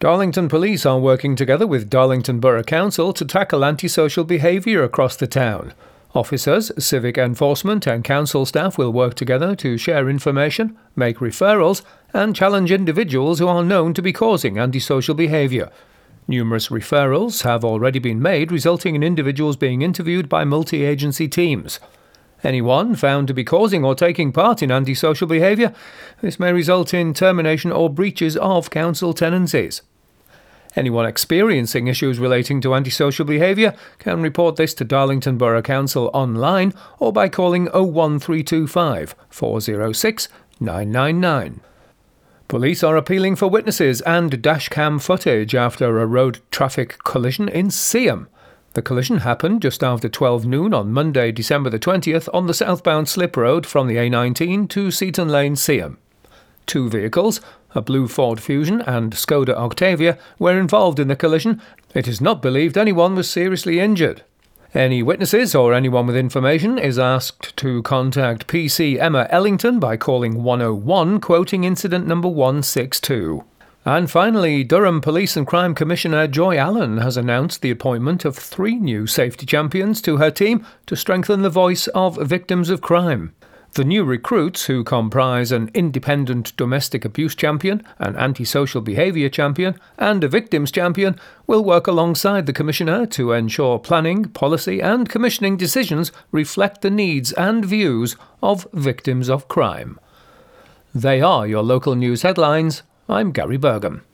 Darlington Police are working together with Darlington Borough Council to tackle antisocial behaviour across the town. Officers, civic enforcement, and council staff will work together to share information, make referrals, and challenge individuals who are known to be causing antisocial behaviour. Numerous referrals have already been made, resulting in individuals being interviewed by multi agency teams. Anyone found to be causing or taking part in antisocial behaviour, this may result in termination or breaches of council tenancies. Anyone experiencing issues relating to antisocial behaviour can report this to Darlington Borough Council online or by calling 01325 406 999. Police are appealing for witnesses and dashcam footage after a road traffic collision in Seaham. The collision happened just after 12 noon on Monday, December the 20th, on the southbound slip road from the A19 to Seaton Lane, Seaham. Two vehicles, a blue Ford Fusion and Skoda Octavia, were involved in the collision. It is not believed anyone was seriously injured. Any witnesses or anyone with information is asked to contact PC Emma Ellington by calling 101, quoting incident number 162. And finally, Durham Police and Crime Commissioner Joy Allen has announced the appointment of three new safety champions to her team to strengthen the voice of victims of crime. The new recruits, who comprise an independent domestic abuse champion, an antisocial behaviour champion, and a victims champion, will work alongside the Commissioner to ensure planning, policy, and commissioning decisions reflect the needs and views of victims of crime. They are your local news headlines. I'm Gary Burgum.